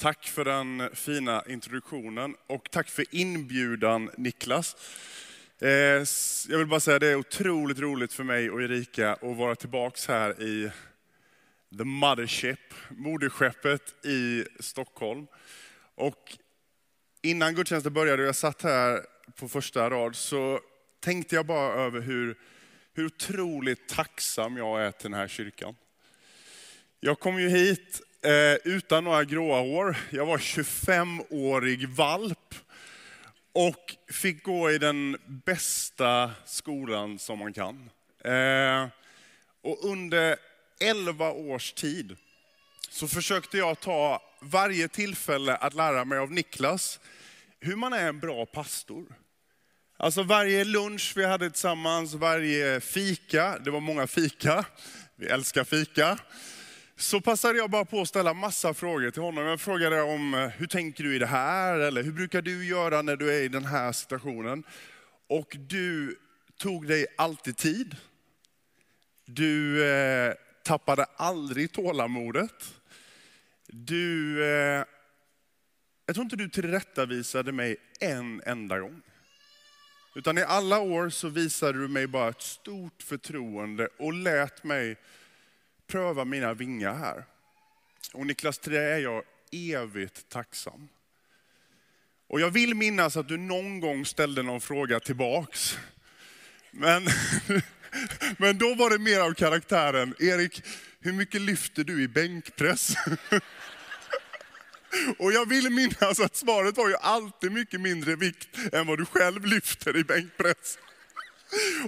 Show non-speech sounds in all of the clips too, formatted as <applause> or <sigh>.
Tack för den fina introduktionen och tack för inbjudan Niklas. Eh, jag vill bara säga att det är otroligt roligt för mig och Erika att vara tillbaks här i The Mothership, moderskeppet i Stockholm. Och innan gudstjänsten började och jag satt här på första rad så tänkte jag bara över hur, hur otroligt tacksam jag är till den här kyrkan. Jag kom ju hit eh, utan några gråa hår. Jag var 25-årig valp och fick gå i den bästa skolan som man kan. Eh, och under 11 års tid så försökte jag ta varje tillfälle att lära mig av Niklas hur man är en bra pastor. Alltså varje lunch vi hade tillsammans, varje fika, det var många fika, vi älskar fika så passade jag bara på att ställa massa frågor till honom. Jag frågade om eh, hur tänker du i det här? Eller hur brukar du göra när du är i den här situationen? Och du tog dig alltid tid. Du eh, tappade aldrig tålamodet. Du, eh, jag tror inte du tillrättavisade mig en enda gång. Utan i alla år så visade du mig bara ett stort förtroende och lät mig pröva mina vingar här. Och Niklas, till det är jag evigt tacksam. Och jag vill minnas att du någon gång ställde någon fråga tillbaks. Men, <laughs> men då var det mer av karaktären, Erik, hur mycket lyfter du i bänkpress? <laughs> Och jag vill minnas att svaret var ju alltid mycket mindre vikt än vad du själv lyfter i bänkpress.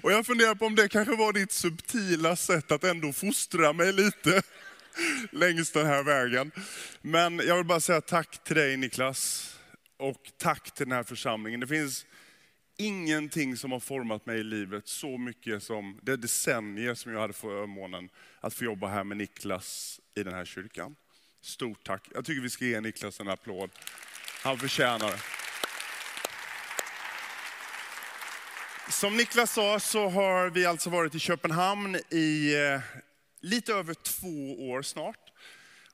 Och jag funderar på om det kanske var ditt subtila sätt att ändå fostra mig lite <laughs> längs den här vägen. Men jag vill bara säga tack till dig Niklas och tack till den här församlingen. Det finns ingenting som har format mig i livet så mycket som det decennier som jag hade förmånen att få jobba här med Niklas i den här kyrkan. Stort tack. Jag tycker vi ska ge Niklas en applåd. Han förtjänar det. Som Niklas sa så har vi alltså varit i Köpenhamn i eh, lite över två år snart.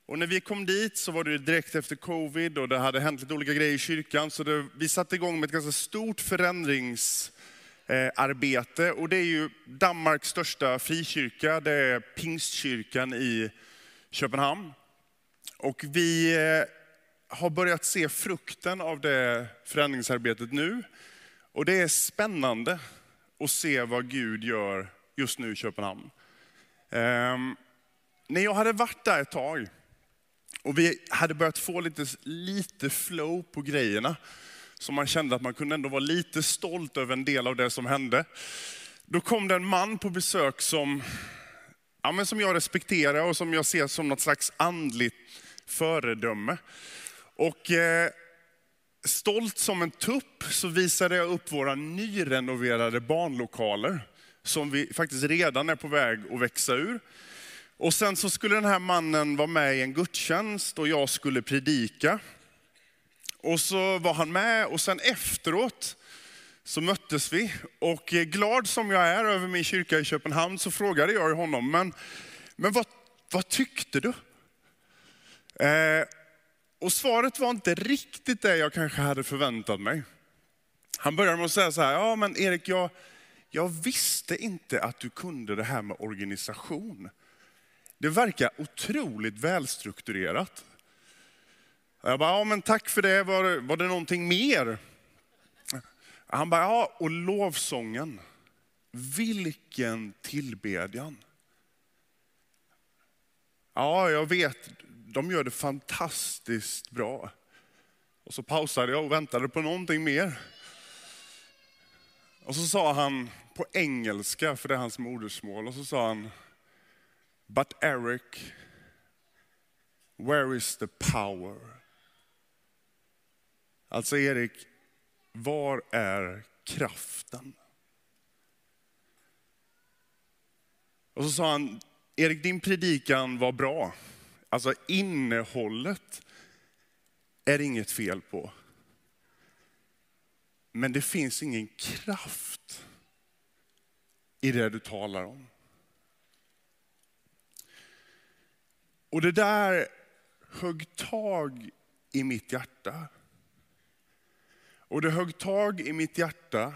Och när vi kom dit så var det direkt efter covid och det hade hänt lite olika grejer i kyrkan. Så det, vi satte igång med ett ganska stort förändringsarbete. Och det är ju Danmarks största frikyrka, det är Pingstkyrkan i Köpenhamn. Och vi eh, har börjat se frukten av det förändringsarbetet nu. Och det är spännande att se vad Gud gör just nu i Köpenhamn. Um, när jag hade varit där ett tag och vi hade börjat få lite, lite flow på grejerna, så man kände att man kunde ändå vara lite stolt över en del av det som hände. Då kom det en man på besök som, ja, men som jag respekterar och som jag ser som något slags andligt föredöme. Och eh, stolt som en tupp så visade jag upp våra nyrenoverade barnlokaler, som vi faktiskt redan är på väg att växa ur. Och sen så skulle den här mannen vara med i en gudstjänst och jag skulle predika. Och så var han med och sen efteråt så möttes vi. Och eh, glad som jag är över min kyrka i Köpenhamn så frågade jag honom, men, men vad, vad tyckte du? Eh, och svaret var inte riktigt det jag kanske hade förväntat mig. Han började med att säga så här, ja men Erik, jag, jag visste inte att du kunde det här med organisation. Det verkar otroligt välstrukturerat. Jag bara, ja men tack för det, var, var det någonting mer? Han bara, ja och lovsången. Vilken tillbedjan. Ja, jag vet, de gör det fantastiskt bra. Och så pausade jag och väntade på någonting mer. Och så sa han på engelska, för det är hans modersmål, och så sa han, But Eric, where is the power? Alltså Erik, var är kraften? Och så sa han, Erik din predikan var bra. Alltså innehållet är det inget fel på. Men det finns ingen kraft i det du talar om. Och det där högg tag i mitt hjärta. Och det högg tag i mitt hjärta,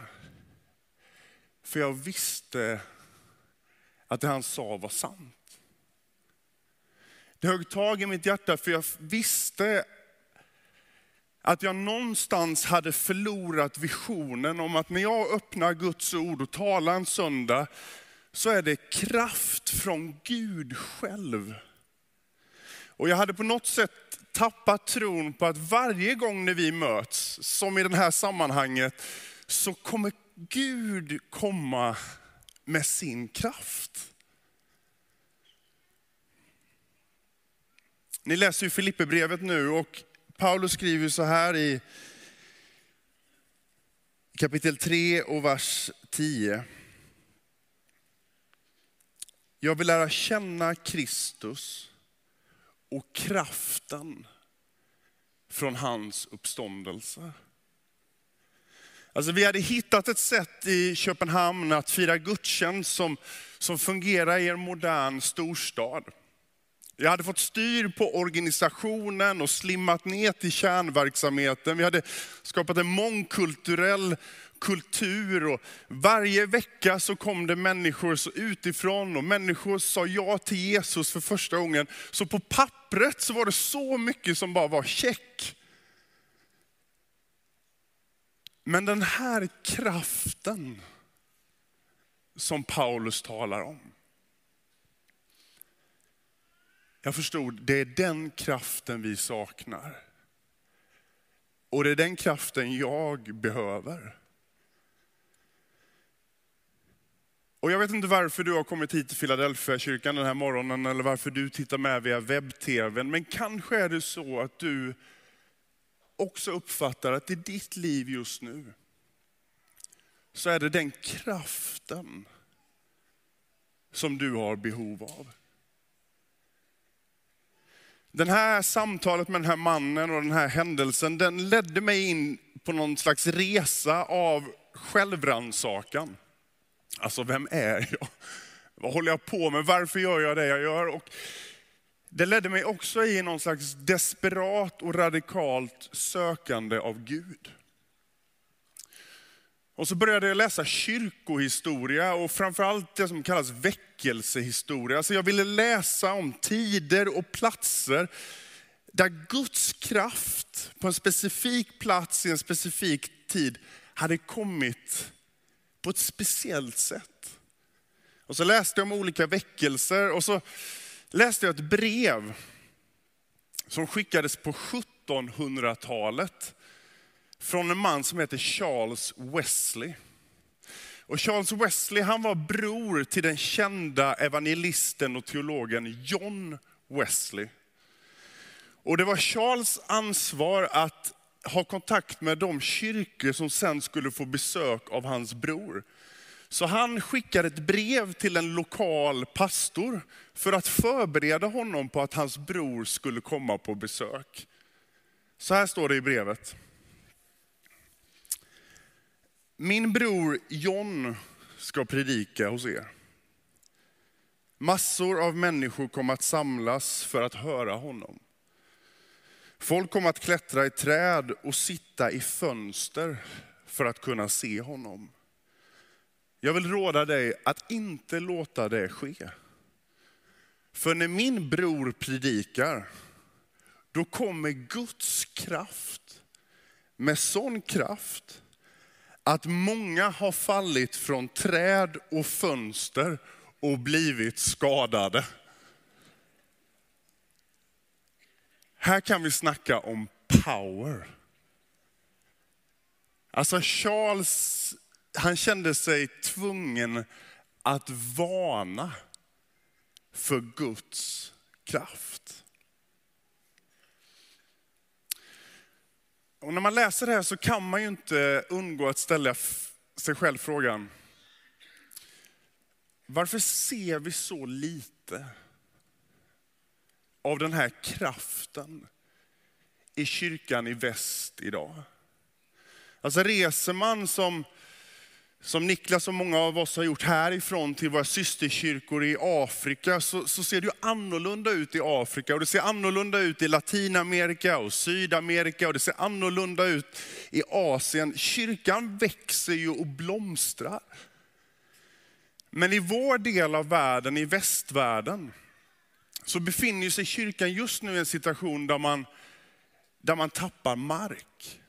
för jag visste att det han sa var sant. Det högg tag i mitt hjärta för jag visste att jag någonstans hade förlorat visionen om att när jag öppnar Guds ord och talar en söndag, så är det kraft från Gud själv. Och jag hade på något sätt tappat tron på att varje gång när vi möts, som i det här sammanhanget, så kommer Gud komma med sin kraft. Ni läser ju Filipperbrevet nu och Paulus skriver så här i kapitel 3 och vers 10. Jag vill lära känna Kristus och kraften från hans uppståndelse. Alltså vi hade hittat ett sätt i Köpenhamn att fira gudstjänst som, som fungerar i en modern storstad. Jag hade fått styr på organisationen och slimmat ner till kärnverksamheten. Vi hade skapat en mångkulturell kultur och varje vecka så kom det människor så utifrån och människor sa ja till Jesus för första gången. Så på pappret så var det så mycket som bara var check. Men den här kraften som Paulus talar om. Jag förstod, det är den kraften vi saknar. Och det är den kraften jag behöver. Och jag vet inte varför du har kommit hit till Philadelphia kyrkan den här morgonen eller varför du tittar med via webb-tvn. Men kanske är det så att du också uppfattar att i ditt liv just nu så är det den kraften som du har behov av. Den här samtalet med den här mannen och den här händelsen, den ledde mig in på någon slags resa av självrannsakan. Alltså vem är jag? Vad håller jag på med? Varför gör jag det jag gör? Och det ledde mig också i någon slags desperat och radikalt sökande av Gud. Och så började jag läsa kyrkohistoria och framförallt det som kallas väckelsehistoria. Alltså jag ville läsa om tider och platser där Guds kraft på en specifik plats i en specifik tid hade kommit på ett speciellt sätt. Och så läste jag om olika väckelser och så läste jag ett brev som skickades på 1700-talet från en man som heter Charles Wesley. Och Charles Wesley han var bror till den kända evangelisten och teologen John Wesley. Och det var Charles ansvar att ha kontakt med de kyrkor som sen skulle få besök av hans bror. Så han skickade ett brev till en lokal pastor för att förbereda honom på att hans bror skulle komma på besök. Så här står det i brevet. Min bror John ska predika hos er. Massor av människor kommer att samlas för att höra honom. Folk kommer att klättra i träd och sitta i fönster för att kunna se honom. Jag vill råda dig att inte låta det ske. För när min bror predikar, då kommer Guds kraft med sån kraft att många har fallit från träd och fönster och blivit skadade. Här kan vi snacka om power. Alltså Charles, han kände sig tvungen att varna för Guds kraft. Och när man läser det här så kan man ju inte undgå att ställa sig själv frågan, varför ser vi så lite av den här kraften i kyrkan i väst idag? Alltså reser man som, som Niklas och många av oss har gjort härifrån till våra systerkyrkor i Afrika, så, så, ser det ju annorlunda ut i Afrika. Och det ser annorlunda ut i Latinamerika och Sydamerika och det ser annorlunda ut i Asien. Kyrkan växer ju och blomstrar. Men i vår del av världen, i västvärlden, så befinner sig kyrkan just nu i en situation där man, där man tappar mark.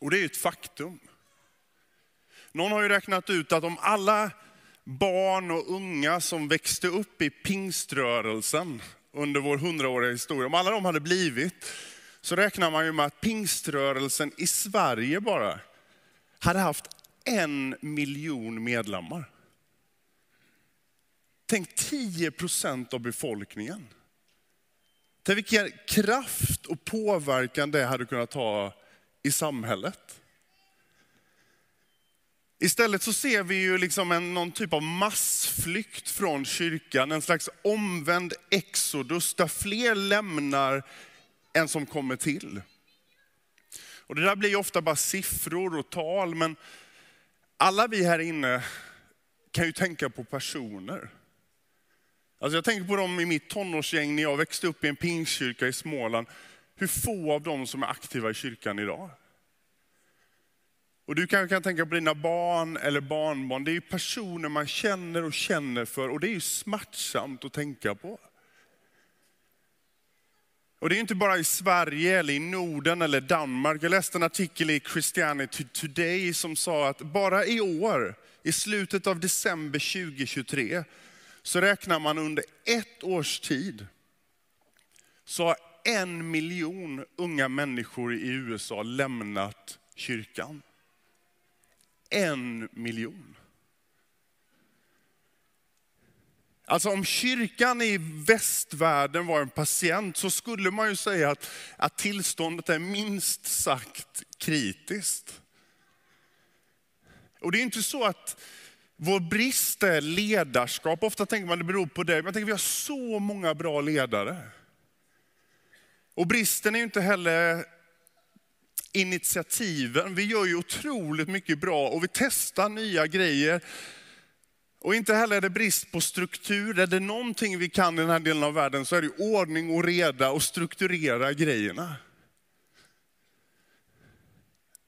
Och det är ett faktum. Någon har ju räknat ut att om alla barn och unga som växte upp i pingströrelsen under vår hundraåriga historia, om alla de hade blivit, så räknar man ju med att pingströrelsen i Sverige bara hade haft en miljon medlemmar. Tänk 10 procent av befolkningen. Tänk vilken kraft och påverkan det hade kunnat ha i samhället. Istället så ser vi ju liksom en, någon typ av massflykt från kyrkan, en slags omvänd exodus där fler lämnar än som kommer till. Och det där blir ofta bara siffror och tal, men alla vi här inne kan ju tänka på personer. Alltså jag tänker på dem i mitt tonårsgäng när jag växte upp i en pingstkyrka i Småland. Hur få av dem som är aktiva i kyrkan idag. Och du kanske kan tänka på dina barn eller barnbarn. Det är personer man känner och känner för och det är ju smärtsamt att tänka på. Och det är inte bara i Sverige, eller i Norden eller Danmark. Jag läste en artikel i Christianity Today som sa att bara i år, i slutet av december 2023, så räknar man under ett års tid, så har en miljon unga människor i USA lämnat kyrkan en miljon. Alltså om kyrkan i västvärlden var en patient så skulle man ju säga att, att tillståndet är minst sagt kritiskt. Och det är inte så att vår brist är ledarskap. Ofta tänker man att det beror på det, men jag tänker att vi har så många bra ledare. Och bristen är ju inte heller initiativen. Vi gör ju otroligt mycket bra och vi testar nya grejer. Och inte heller är det brist på struktur. Är det någonting vi kan i den här delen av världen så är det ordning och reda och strukturera grejerna.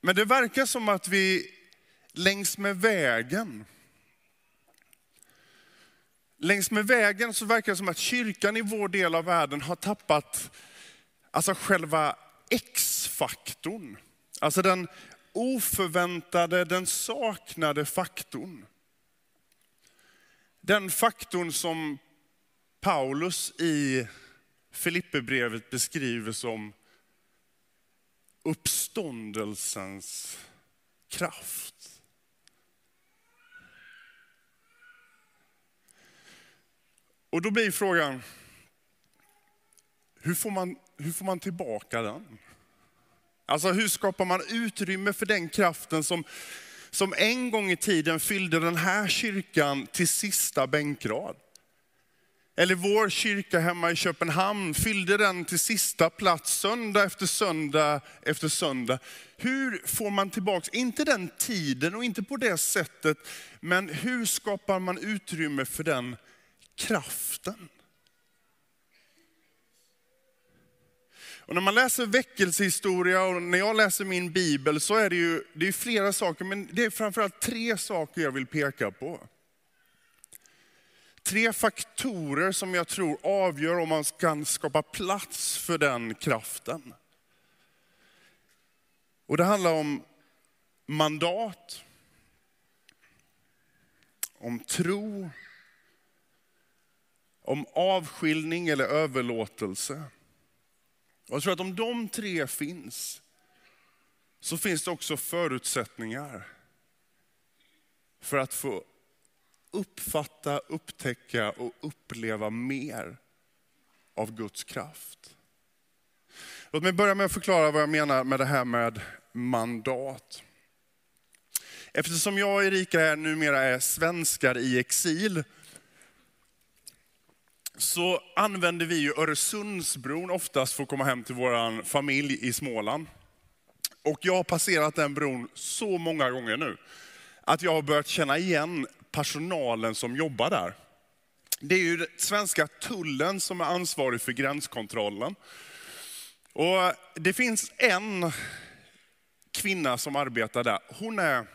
Men det verkar som att vi längs med vägen, längs med vägen så verkar det som att kyrkan i vår del av världen har tappat alltså själva faktorn. Alltså den oförväntade, den saknade faktorn. Den faktorn som Paulus i Filipperbrevet beskriver som uppståndelsens kraft. Och då blir frågan, hur får man, hur får man tillbaka den? Alltså hur skapar man utrymme för den kraften som, som en gång i tiden fyllde den här kyrkan till sista bänkrad? Eller vår kyrka hemma i Köpenhamn, fyllde den till sista plats söndag efter söndag efter söndag. Hur får man tillbaks, inte den tiden och inte på det sättet, men hur skapar man utrymme för den kraften? Och när man läser väckelsehistoria och när jag läser min bibel så är det ju det är flera saker, men det är framförallt tre saker jag vill peka på. Tre faktorer som jag tror avgör om man kan skapa plats för den kraften. Och det handlar om mandat, om tro, om avskiljning eller överlåtelse. Jag tror att om de tre finns, så finns det också förutsättningar för att få uppfatta, upptäcka och uppleva mer av Guds kraft. Låt mig börja med att förklara vad jag menar med det här med mandat. Eftersom jag och Erika numera är svenskar i exil, så använder vi ju Öresundsbron oftast för att komma hem till vår familj i Småland. Och jag har passerat den bron så många gånger nu. att jag har börjat känna igen personalen som jobbar där. Det är ju svenska tullen som är ansvarig för gränskontrollen. Och det finns en kvinna som arbetar där. Hon är,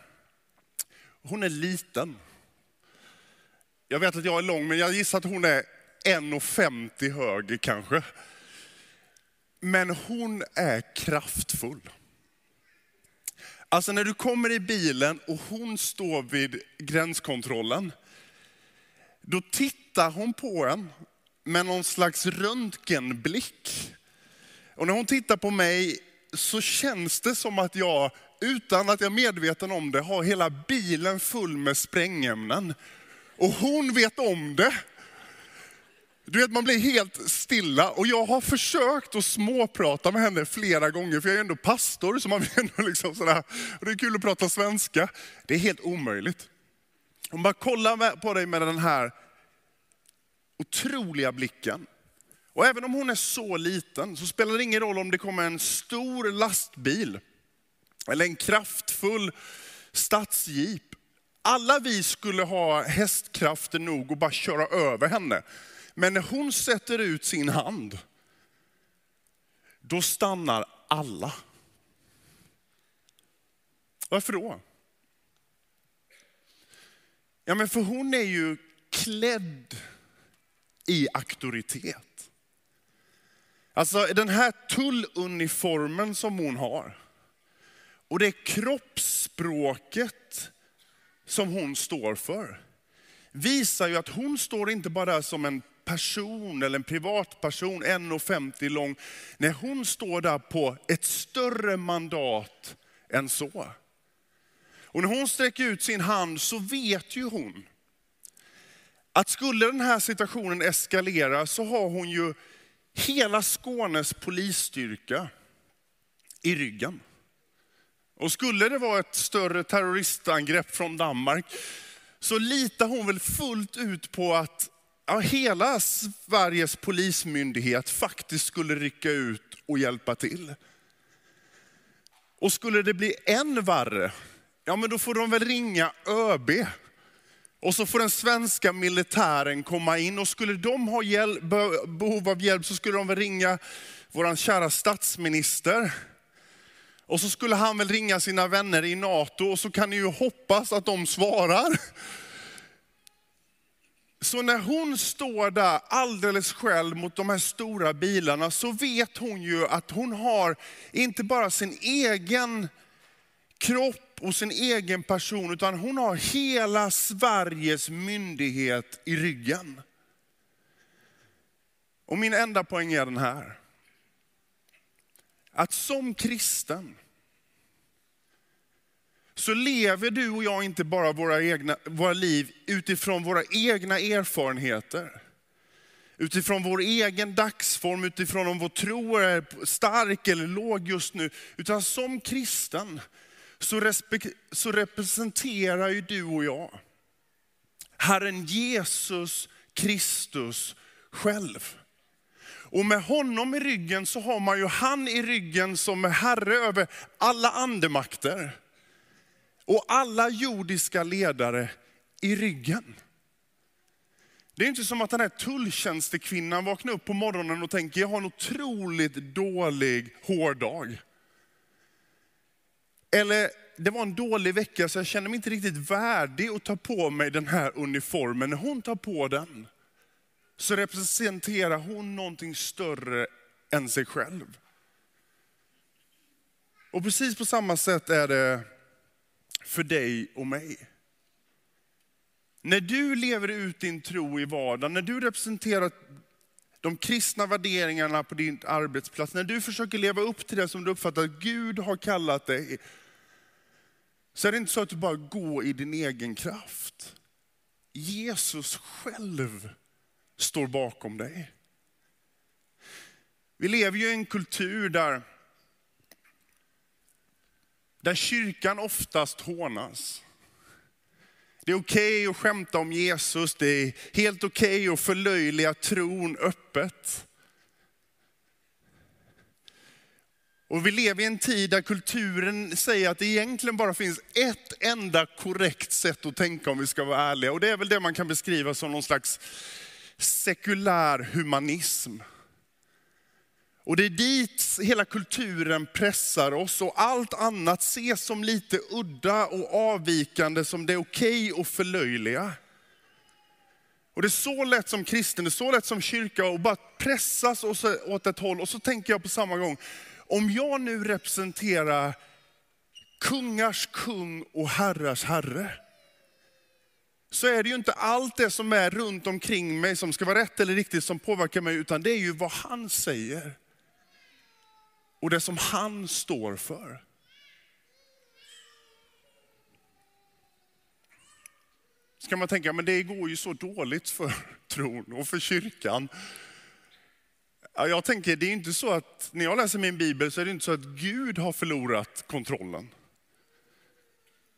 hon är liten. Jag vet att jag är lång, men jag gissar att hon är 1,50 hög kanske. Men hon är kraftfull. Alltså när du kommer i bilen och hon står vid gränskontrollen, då tittar hon på en med någon slags röntgenblick. Och när hon tittar på mig så känns det som att jag, utan att jag är medveten om det, har hela bilen full med sprängämnen. Och hon vet om det. Du vet, man blir helt stilla och jag har försökt att småprata med henne flera gånger, för jag är ändå pastor, så man vill ändå liksom sådär, och det är kul att prata svenska. Det är helt omöjligt. Hon bara kollar på dig med den här otroliga blicken. Och även om hon är så liten så spelar det ingen roll om det kommer en stor lastbil eller en kraftfull stadsjeep. Alla vi skulle ha hästkrafter nog att bara köra över henne. Men när hon sätter ut sin hand, då stannar alla. Varför då? Ja men för hon är ju klädd i auktoritet. Alltså den här tulluniformen som hon har, och det kroppsspråket som hon står för, visar ju att hon står inte bara där som en person eller en privatperson, 1,50 lång. när hon står där på ett större mandat än så. Och när hon sträcker ut sin hand så vet ju hon att skulle den här situationen eskalera så har hon ju hela Skånes polisstyrka i ryggen. Och skulle det vara ett större terroristangrepp från Danmark så litar hon väl fullt ut på att ja, hela Sveriges polismyndighet faktiskt skulle rycka ut och hjälpa till. Och skulle det bli än värre, ja men då får de väl ringa ÖB. Och så får den svenska militären komma in och skulle de ha hjälp, behov av hjälp så skulle de väl ringa vår kära statsminister. Och så skulle han väl ringa sina vänner i NATO och så kan ni ju hoppas att de svarar. Så när hon står där alldeles själv mot de här stora bilarna så vet hon ju att hon har inte bara sin egen kropp och sin egen person, utan hon har hela Sveriges myndighet i ryggen. Och min enda poäng är den här. Att som kristen så lever du och jag inte bara våra, egna, våra liv utifrån våra egna erfarenheter. Utifrån vår egen dagsform, utifrån om vår tro är stark eller låg just nu. Utan som kristen så, så representerar ju du och jag Herren Jesus Kristus själv. Och med honom i ryggen så har man ju han i ryggen som är herre över alla andemakter och alla jordiska ledare i ryggen. Det är inte som att den här tulltjänstekvinnan vaknar upp på morgonen och tänker, jag har en otroligt dålig hård dag. Eller, det var en dålig vecka så jag känner mig inte riktigt värdig att ta på mig den här uniformen. När hon tar på den så representerar hon någonting större än sig själv. Och precis på samma sätt är det för dig och mig. När du lever ut din tro i vardagen, när du representerar de kristna värderingarna på din arbetsplats, när du försöker leva upp till det som du uppfattar att Gud har kallat dig, så är det inte så att du bara går i din egen kraft. Jesus själv står bakom dig. Vi lever ju i en kultur där där kyrkan oftast hånas. Det är okej okay att skämta om Jesus, det är helt okej okay att förlöjliga tron öppet. Och vi lever i en tid där kulturen säger att det egentligen bara finns ett enda korrekt sätt att tänka om vi ska vara ärliga. Och det är väl det man kan beskriva som någon slags sekulär humanism. Och det är dit hela kulturen pressar oss och allt annat ses som lite udda och avvikande som det är okej okay att förlöjliga. Och det är så lätt som kristen, det är så lätt som kyrka att bara pressas åt ett håll. Och så tänker jag på samma gång, om jag nu representerar kungars kung och herrars herre, så är det ju inte allt det som är runt omkring mig som ska vara rätt eller riktigt som påverkar mig, utan det är ju vad han säger. Och det som han står för. Ska man tänka, men det går ju så dåligt för tron och för kyrkan. Jag tänker, det är inte så att, när jag läser min bibel så är det inte så att Gud har förlorat kontrollen.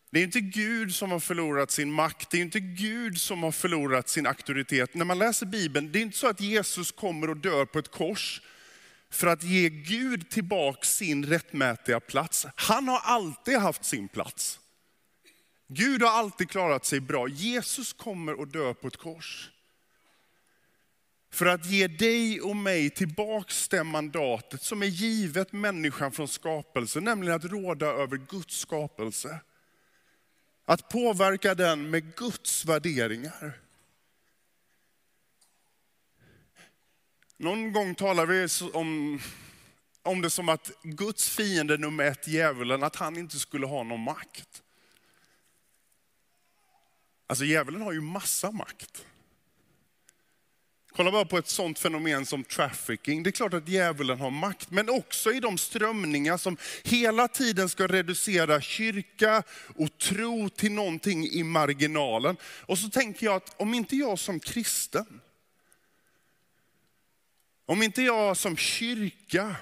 Det är inte Gud som har förlorat sin makt, det är inte Gud som har förlorat sin auktoritet. När man läser Bibeln, det är inte så att Jesus kommer och dör på ett kors för att ge Gud tillbaka sin rättmätiga plats. Han har alltid haft sin plats. Gud har alltid klarat sig bra. Jesus kommer och dör på ett kors. För att ge dig och mig tillbaks det mandatet som är givet människan från skapelse, nämligen att råda över Guds skapelse. Att påverka den med Guds värderingar. Någon gång talar vi om, om det som att Guds fiende nummer ett, djävulen, att han inte skulle ha någon makt. Alltså djävulen har ju massa makt. Kolla bara på ett sånt fenomen som trafficking. Det är klart att djävulen har makt, men också i de strömningar som hela tiden ska reducera kyrka och tro till någonting i marginalen. Och så tänker jag att om inte jag som kristen, om inte jag som kyrka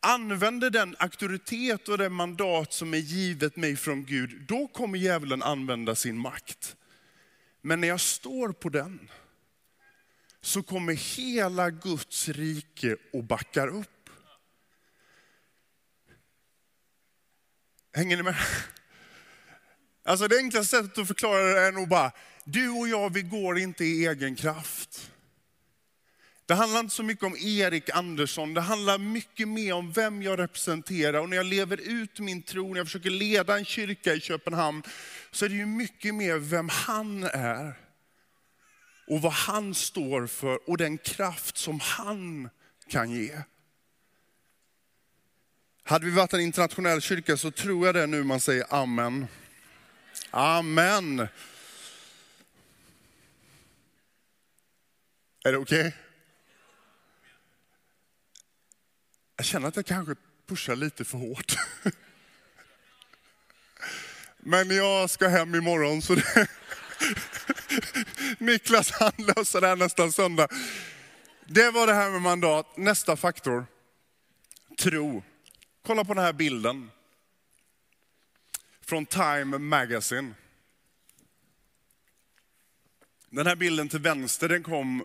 använder den auktoritet och det mandat som är givet mig från Gud, då kommer djävulen använda sin makt. Men när jag står på den, så kommer hela Guds rike och backar upp. Hänger ni med? Alltså det enklaste sättet att förklara det är nog bara, du och jag vi går inte i egen kraft. Det handlar inte så mycket om Erik Andersson, det handlar mycket mer om vem jag representerar. Och när jag lever ut min tro, när jag försöker leda en kyrka i Köpenhamn, så är det ju mycket mer vem han är. Och vad han står för och den kraft som han kan ge. Hade vi varit en internationell kyrka så tror jag det nu man säger amen. Amen. Är det okej? Okay? Jag känner att jag kanske pushar lite för hårt. Men jag ska hem imorgon så det... Niklas han löser det här nästa söndag. Det var det här med mandat. Nästa faktor, tro. Kolla på den här bilden. Från Time Magazine. Den här bilden till vänster, den kom,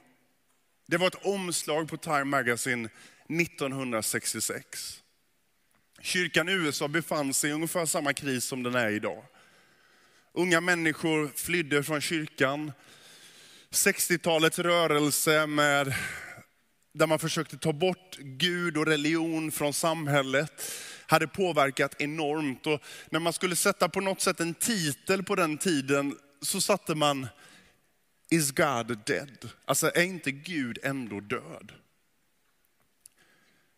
det var ett omslag på Time Magazine 1966. Kyrkan i USA befann sig i ungefär samma kris som den är idag. Unga människor flydde från kyrkan. 60-talets rörelse med, där man försökte ta bort Gud och religion från samhället hade påverkat enormt. Och när man skulle sätta på något sätt en titel på den tiden så satte man Is God dead? Alltså är inte Gud ändå död?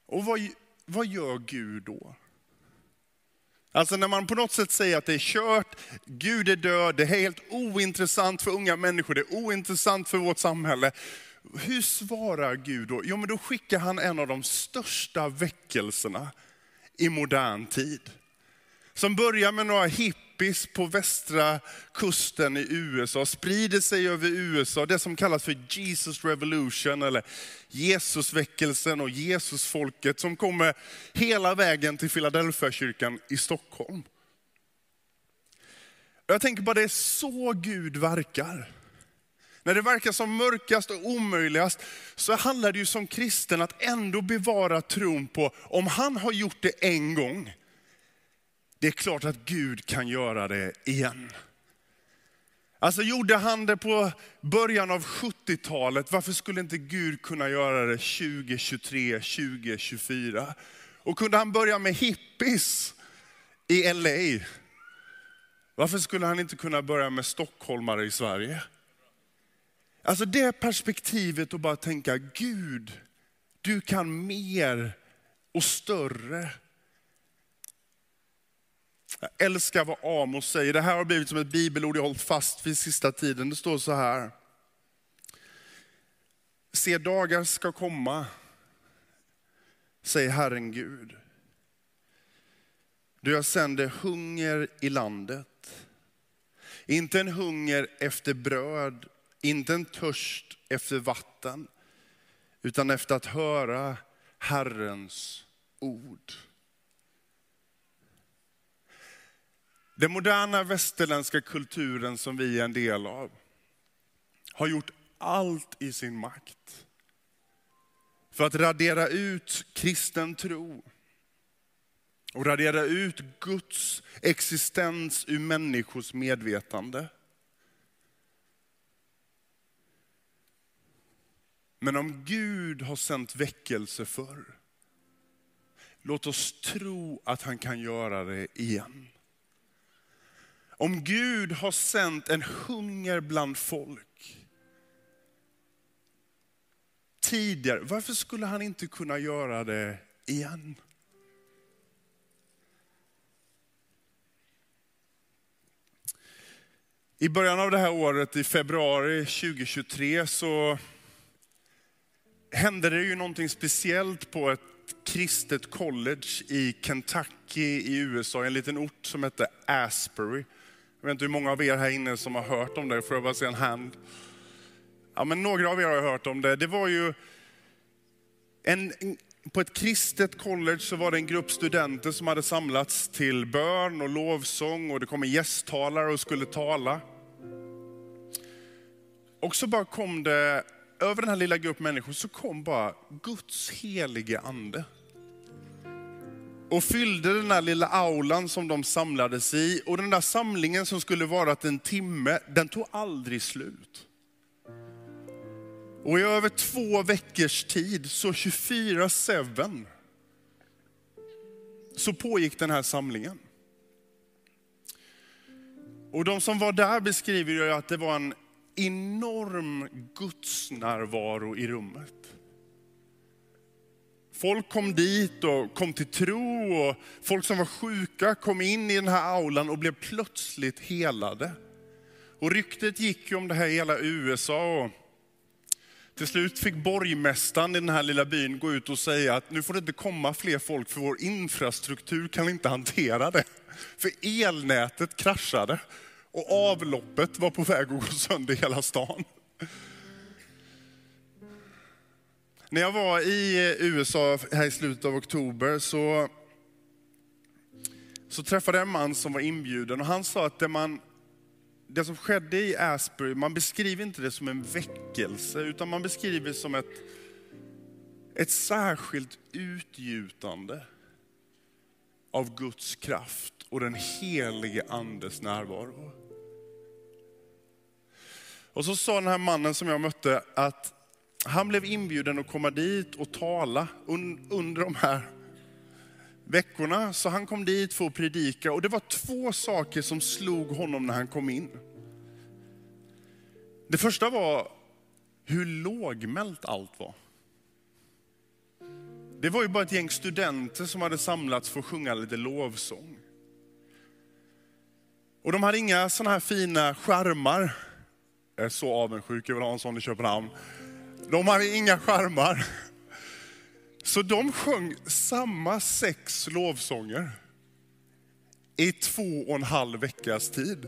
Och vad, vad gör Gud då? Alltså när man på något sätt säger att det är kört, Gud är död, det är helt ointressant för unga människor, det är ointressant för vårt samhälle. Hur svarar Gud då? Jo men då skickar han en av de största väckelserna i modern tid. Som börjar med några hipp hippies på västra kusten i USA, sprider sig över USA, det som kallas för Jesus revolution, eller Jesusväckelsen och Jesusfolket som kommer hela vägen till Philadelphia-kyrkan i Stockholm. Jag tänker bara det är så Gud verkar. när det verkar som mörkast och omöjligast, så handlar det ju som kristen att ändå bevara tron på, om han har gjort det en gång, det är klart att Gud kan göra det igen. Alltså gjorde han det på början av 70-talet, varför skulle inte Gud kunna göra det 2023, 2024? Och kunde han börja med hippies i LA, varför skulle han inte kunna börja med stockholmare i Sverige? Alltså det perspektivet och bara tänka, Gud, du kan mer och större. Jag älskar vad Amos säger. Det här har blivit som ett bibelord jag hållit fast vid sista tiden. Det står så här. Se dagar ska komma, säger Herren Gud. Då jag sänder hunger i landet. Inte en hunger efter bröd, inte en törst efter vatten, utan efter att höra Herrens ord. Den moderna västerländska kulturen som vi är en del av har gjort allt i sin makt för att radera ut kristen tro och radera ut Guds existens ur människors medvetande. Men om Gud har sänt väckelse förr, låt oss tro att han kan göra det igen. Om Gud har sänt en hunger bland folk tidigare, varför skulle han inte kunna göra det igen? I början av det här året, i februari 2023, så hände det ju någonting speciellt på ett kristet college i Kentucky i USA, en liten ort som hette Asbury. Jag vet inte hur många av er här inne som har hört om det, får jag bara se en hand? Ja, men några av er har hört om det. Det var ju en, på ett kristet college så var det en grupp studenter som hade samlats till bön och lovsång och det kom en gästtalare och skulle tala. Och så bara kom det, över den här lilla gruppen människor, så kom bara Guds helige ande och fyllde den där lilla aulan som de samlades i. Och den där samlingen som skulle vara en timme, den tog aldrig slut. Och i över två veckors tid, så 24-7, så pågick den här samlingen. Och de som var där beskriver ju att det var en enorm gudsnärvaro i rummet. Folk kom dit och kom till tro och folk som var sjuka kom in i den här aulan och blev plötsligt helade. Och ryktet gick ju om det här i hela USA. Och till slut fick borgmästaren i den här lilla byn gå ut och säga att nu får det inte komma fler folk för vår infrastruktur kan inte hantera det. För elnätet kraschade och avloppet var på väg att gå sönder i hela stan. När jag var i eh, USA här i slutet av oktober så, så träffade jag en man som var inbjuden och han sa att det, man, det som skedde i Asbury, man beskriver inte det som en väckelse utan man beskriver det som ett, ett särskilt utgjutande av Guds kraft och den helige andes närvaro. Och så sa den här mannen som jag mötte att han blev inbjuden att komma dit och tala under de här veckorna. Så han kom dit för att predika och det var två saker som slog honom när han kom in. Det första var hur lågmält allt var. Det var ju bara ett gäng studenter som hade samlats för att sjunga lite lovsång. Och de hade inga sådana här fina skärmar. Jag är så avundsjuk, jag vill ha en sån i Köpenhamn. De hade inga skärmar. Så de sjöng samma sex lovsånger i två och en halv veckas tid.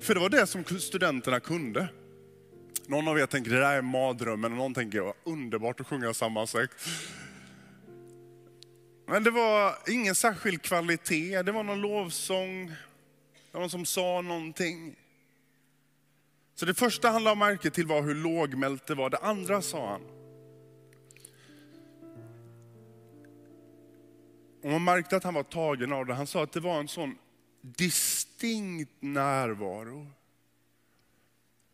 För det var det som studenterna kunde. Någon av er tänker det där är mardrömmen och någon tänker vad underbart att sjunga samma sex. Men det var ingen särskild kvalitet, det var någon lovsång, det var någon som sa någonting. Så det första han la märke till var hur lågmält det var. Det andra sa han. Och man märkte att han var tagen av det. Han sa att det var en sån distinkt närvaro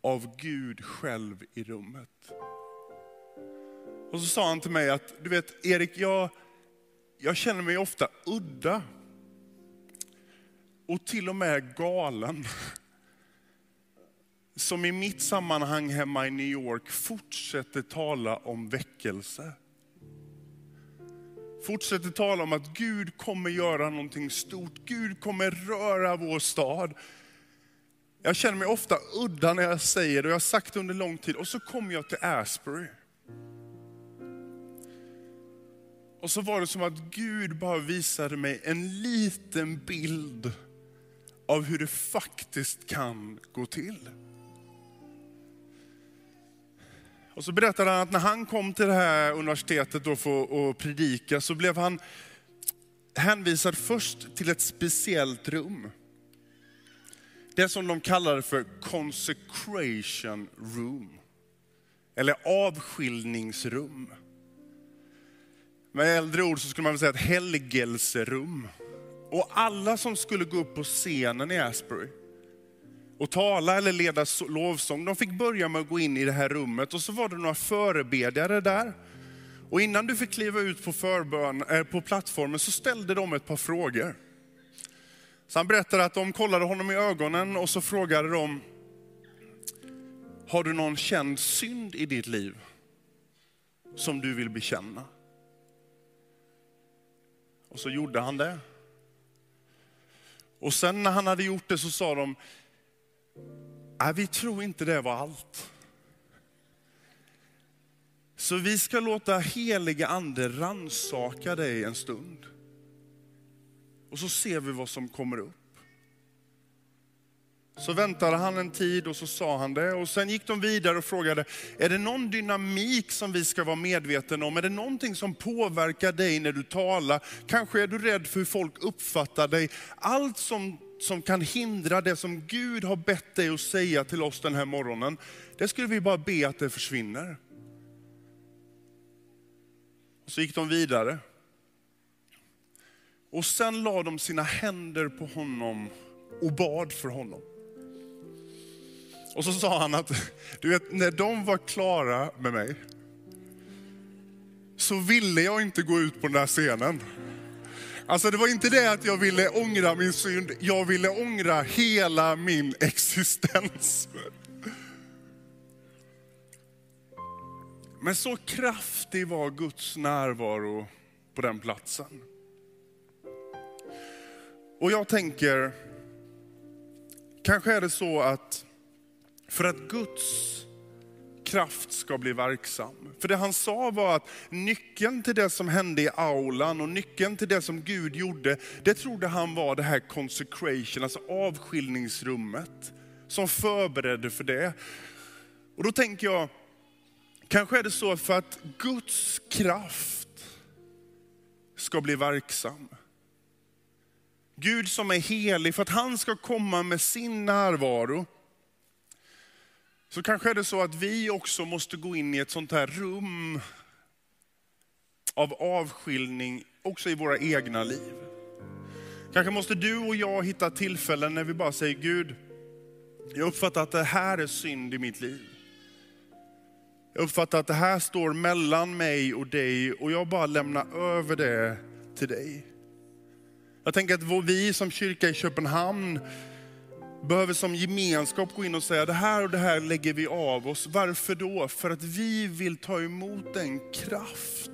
av Gud själv i rummet. Och så sa han till mig att, du vet Erik, jag, jag känner mig ofta udda. Och till och med galen. Som i mitt sammanhang hemma i New York fortsätter tala om väckelse. Fortsätter tala om att Gud kommer göra någonting stort. Gud kommer röra vår stad. Jag känner mig ofta udda när jag säger det och jag har sagt det under lång tid. Och så kommer jag till Asbury. Och så var det som att Gud bara visade mig en liten bild av hur det faktiskt kan gå till. Och så berättade han att när han kom till det här universitetet då för att predika så blev han hänvisad först till ett speciellt rum. Det som de kallade för consecration room. Eller avskiljningsrum. Med äldre ord så skulle man väl säga ett helgelserum. Och alla som skulle gå upp på scenen i Asbury och tala eller leda lovsång, de fick börja med att gå in i det här rummet och så var det några förebedjare där. Och innan du fick kliva ut på, förbön, äh, på plattformen så ställde de ett par frågor. Så han berättade att de kollade honom i ögonen och så frågade de, har du någon känd synd i ditt liv som du vill bekänna? Och så gjorde han det. Och sen när han hade gjort det så sa de, Nej, vi tror inte det var allt. Så vi ska låta heliga ande ransaka dig en stund. Och så ser vi vad som kommer upp. Så väntade han en tid och så sa han det. Och sen gick de vidare och frågade, är det någon dynamik som vi ska vara medvetna om? Är det någonting som påverkar dig när du talar? Kanske är du rädd för hur folk uppfattar dig? Allt som som kan hindra det som Gud har bett dig att säga till oss den här morgonen, det skulle vi bara be att det försvinner. Och så gick de vidare. Och sen la de sina händer på honom och bad för honom. Och så sa han att, du vet när de var klara med mig, så ville jag inte gå ut på den där scenen. Alltså det var inte det att jag ville ångra min synd, jag ville ångra hela min existens. Men så kraftig var Guds närvaro på den platsen. Och jag tänker, kanske är det så att för att Guds kraft ska bli verksam. För det han sa var att nyckeln till det som hände i aulan och nyckeln till det som Gud gjorde, det trodde han var det här consecration, alltså avskiljningsrummet, som förberedde för det. Och då tänker jag, kanske är det så för att Guds kraft ska bli verksam. Gud som är helig, för att han ska komma med sin närvaro, så kanske är det så att vi också måste gå in i ett sånt här rum av avskiljning också i våra egna liv. Kanske måste du och jag hitta tillfällen när vi bara säger Gud, jag uppfattar att det här är synd i mitt liv. Jag uppfattar att det här står mellan mig och dig och jag bara lämnar över det till dig. Jag tänker att vi som kyrka i Köpenhamn behöver som gemenskap gå in och säga, det här och det här lägger vi av oss. Varför då? För att vi vill ta emot den kraft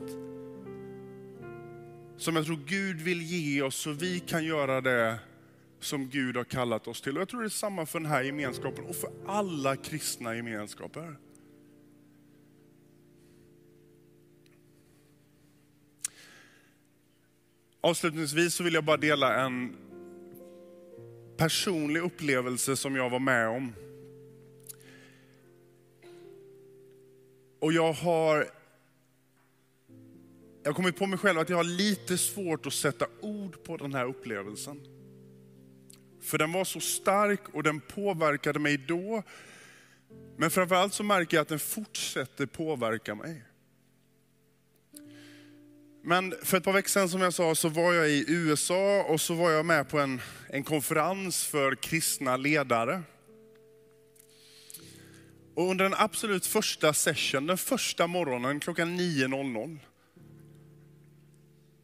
som jag tror Gud vill ge oss så vi kan göra det som Gud har kallat oss till. Och jag tror det är samma för den här gemenskapen och för alla kristna gemenskaper. Avslutningsvis så vill jag bara dela en personlig upplevelse som jag var med om. Och jag har jag har kommit på mig själv att jag har lite svårt att sätta ord på den här upplevelsen. För den var så stark och den påverkade mig då. Men framförallt så märker jag att den fortsätter påverka mig. Men för ett par veckor sedan som jag sa så var jag i USA och så var jag med på en, en konferens för kristna ledare. Och under den absolut första session, den första morgonen klockan 9.00,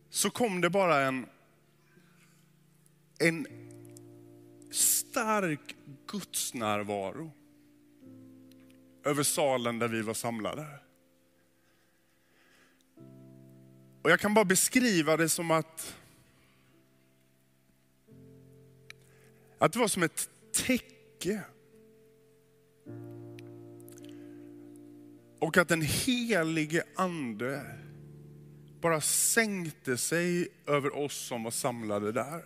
så kom det bara en, en stark gudsnärvaro över salen där vi var samlade. Och jag kan bara beskriva det som att, att det var som ett täcke. Och att den helige ande bara sänkte sig över oss som var samlade där.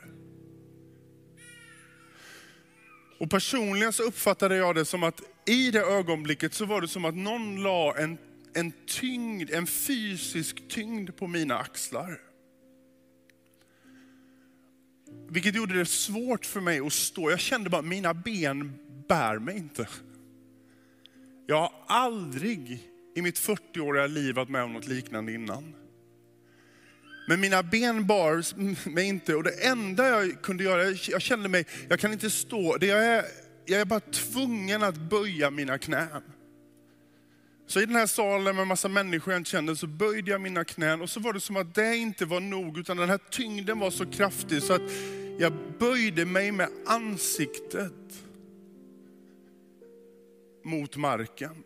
Och personligen så uppfattade jag det som att i det ögonblicket så var det som att någon la en, en tyngd, en fysisk tyngd på mina axlar. Vilket gjorde det svårt för mig att stå. Jag kände bara att mina ben bär mig inte. Jag har aldrig i mitt 40-åriga liv varit med om något liknande innan. Men mina ben bar mig inte och det enda jag kunde göra, jag kände mig, jag kan inte stå, det jag, är, jag är bara tvungen att böja mina knän. Så i den här salen med massa människor jag inte kände så böjde jag mina knän och så var det som att det inte var nog utan den här tyngden var så kraftig så att jag böjde mig med ansiktet mot marken.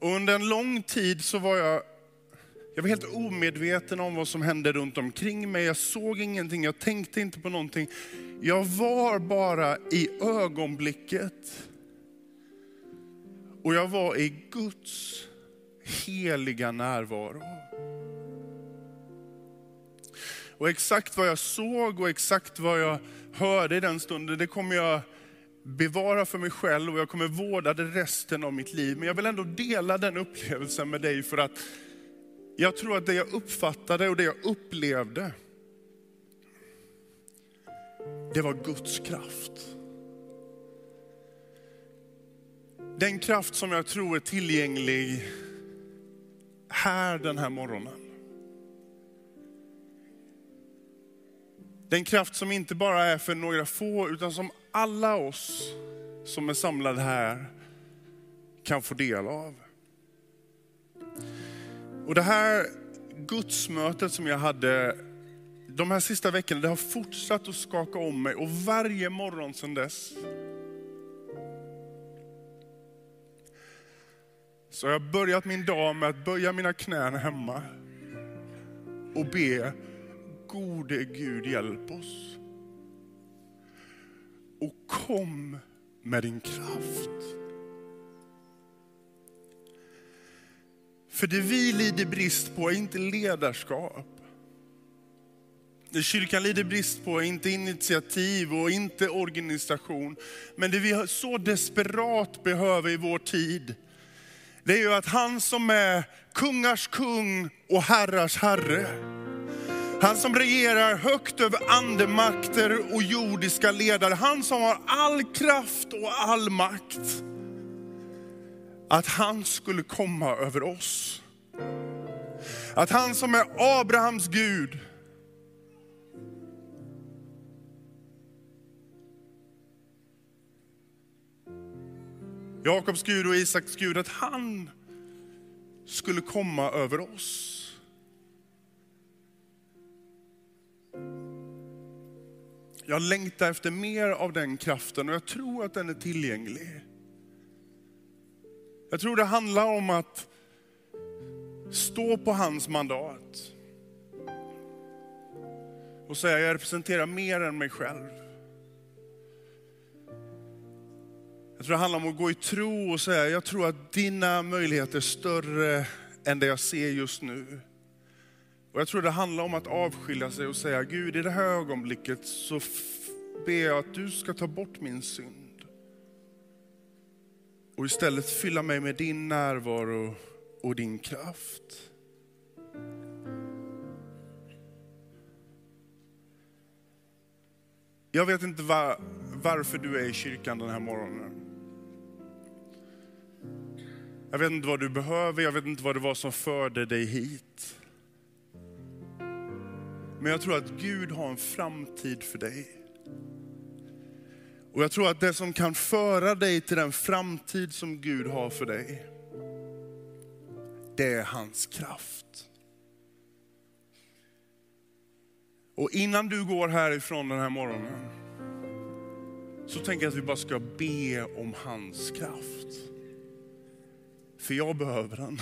Och under en lång tid så var jag jag var helt omedveten om vad som hände runt omkring mig. Jag såg ingenting, jag tänkte inte på någonting. Jag var bara i ögonblicket. Och jag var i Guds heliga närvaro. Och exakt vad jag såg och exakt vad jag hörde i den stunden, det kommer jag bevara för mig själv och jag kommer vårda det resten av mitt liv. Men jag vill ändå dela den upplevelsen med dig för att jag tror att det jag uppfattade och det jag upplevde, det var Guds kraft. Den kraft som jag tror är tillgänglig här den här morgonen. Den kraft som inte bara är för några få, utan som alla oss som är samlade här kan få del av. Och det här gudsmötet som jag hade de här sista veckorna, det har fortsatt att skaka om mig och varje morgon sedan dess så har jag börjat min dag med att böja mina knän hemma och be, gode Gud hjälp oss. Och kom med din kraft. För det vi lider brist på är inte ledarskap. Det kyrkan lider brist på är inte initiativ och inte organisation. Men det vi så desperat behöver i vår tid, det är ju att han som är kungars kung och herrars herre, han som regerar högt över andemakter och jordiska ledare, han som har all kraft och all makt. Att han skulle komma över oss. Att han som är Abrahams Gud, Jakobs Gud och Isaks Gud, att han skulle komma över oss. Jag längtar efter mer av den kraften och jag tror att den är tillgänglig. Jag tror det handlar om att stå på hans mandat. Och säga, jag representerar mer än mig själv. Jag tror det handlar om att gå i tro och säga, jag tror att dina möjligheter är större än det jag ser just nu. Och jag tror det handlar om att avskilja sig och säga, Gud i det här ögonblicket så ber jag att du ska ta bort min synd och istället fylla mig med din närvaro och din kraft. Jag vet inte var, varför du är i kyrkan den här morgonen. Jag vet inte vad du behöver, jag vet inte vad det var som förde dig hit. Men jag tror att Gud har en framtid för dig. Och jag tror att det som kan föra dig till den framtid som Gud har för dig, det är hans kraft. Och innan du går härifrån den här morgonen, så tänker jag att vi bara ska be om hans kraft. För jag behöver den.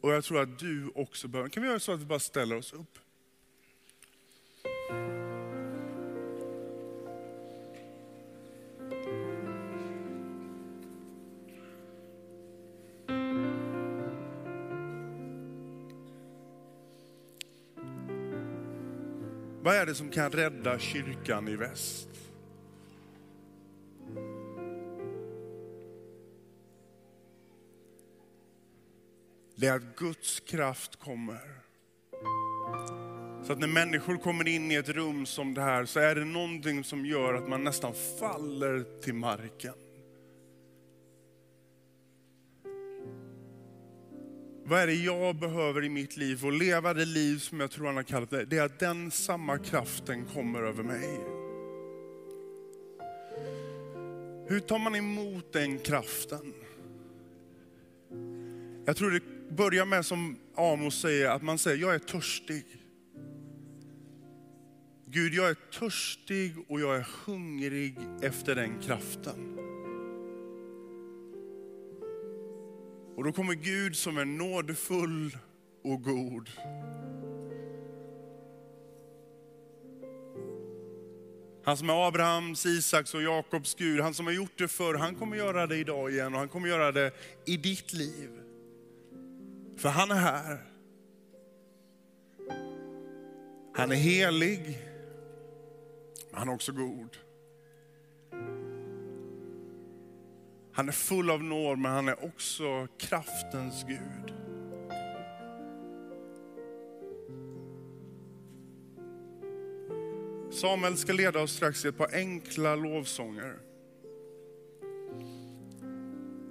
Och jag tror att du också behöver Kan vi göra så att vi bara ställer oss upp? Vad är det som kan rädda kyrkan i väst? Det är att Guds kraft kommer. Så att när människor kommer in i ett rum som det här så är det någonting som gör att man nästan faller till marken. Vad är det jag behöver i mitt liv och leva det liv som jag tror han har kallat det? Det är att den samma kraften kommer över mig. Hur tar man emot den kraften? Jag tror det börjar med som Amos säger, att man säger jag är törstig. Gud, jag är törstig och jag är hungrig efter den kraften. Och då kommer Gud som är nådefull och god. Han som är Abrahams, Isaks och Jakobs Gud, han som har gjort det förr, han kommer göra det idag igen och han kommer göra det i ditt liv. För han är här. Han är helig, men han är också god. Han är full av nåd, men han är också kraftens Gud. Samuel ska leda oss strax i ett par enkla lovsånger.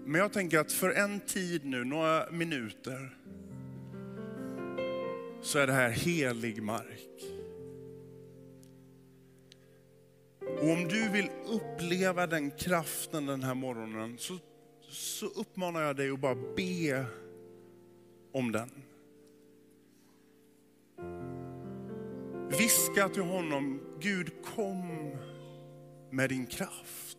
Men jag tänker att för en tid nu, några minuter, så är det här helig mark. Och om du vill uppleva den kraften den här morgonen så, så uppmanar jag dig att bara be om den. Viska till honom, Gud kom med din kraft.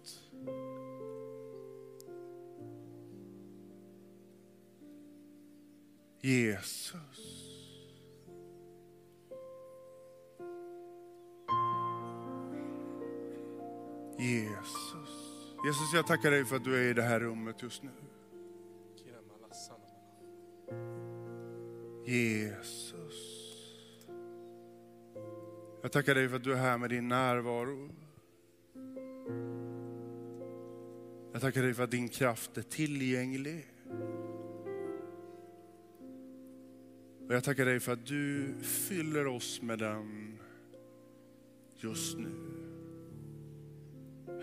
Jesus. Jesus. Jesus, jag tackar dig för att du är i det här rummet just nu. Jesus. Jag tackar dig för att du är här med din närvaro. Jag tackar dig för att din kraft är tillgänglig. Och jag tackar dig för att du fyller oss med den just nu.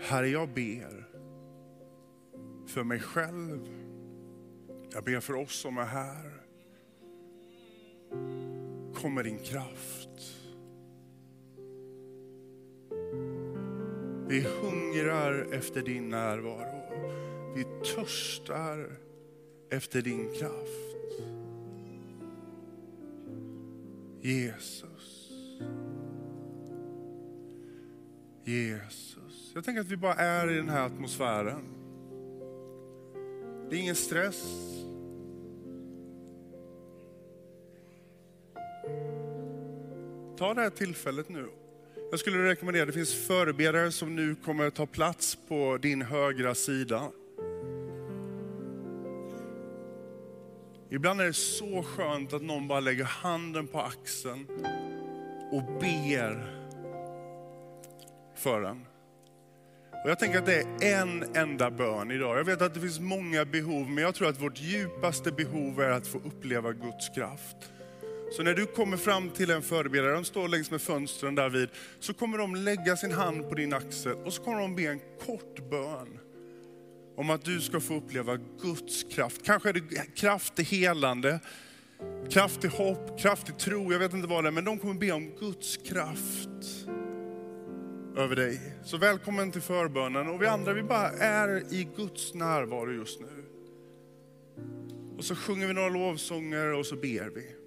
Herre, jag ber för mig själv. Jag ber för oss som är här. Kom med din kraft. Vi hungrar efter din närvaro. Vi törstar efter din kraft. Jesus. Jesus. Jag tänker att vi bara är i den här atmosfären. Det är ingen stress. Ta det här tillfället nu. Jag skulle rekommendera, det finns förebedjare som nu kommer ta plats på din högra sida. Ibland är det så skönt att någon bara lägger handen på axeln och ber för en. Och jag tänker att det är en enda bön idag. Jag vet att det finns många behov, men jag tror att vårt djupaste behov är att få uppleva Guds kraft. Så när du kommer fram till en förebedjare, de står längs med fönstren där vid, så kommer de lägga sin hand på din axel och så kommer de be en kort bön om att du ska få uppleva Guds kraft. Kanske är det kraft till helande, kraft till hopp, kraft till tro, jag vet inte vad det är, men de kommer be om Guds kraft över dig. Så välkommen till förbönen och vi andra vi bara är i Guds närvaro just nu. Och så sjunger vi några lovsånger och så ber vi.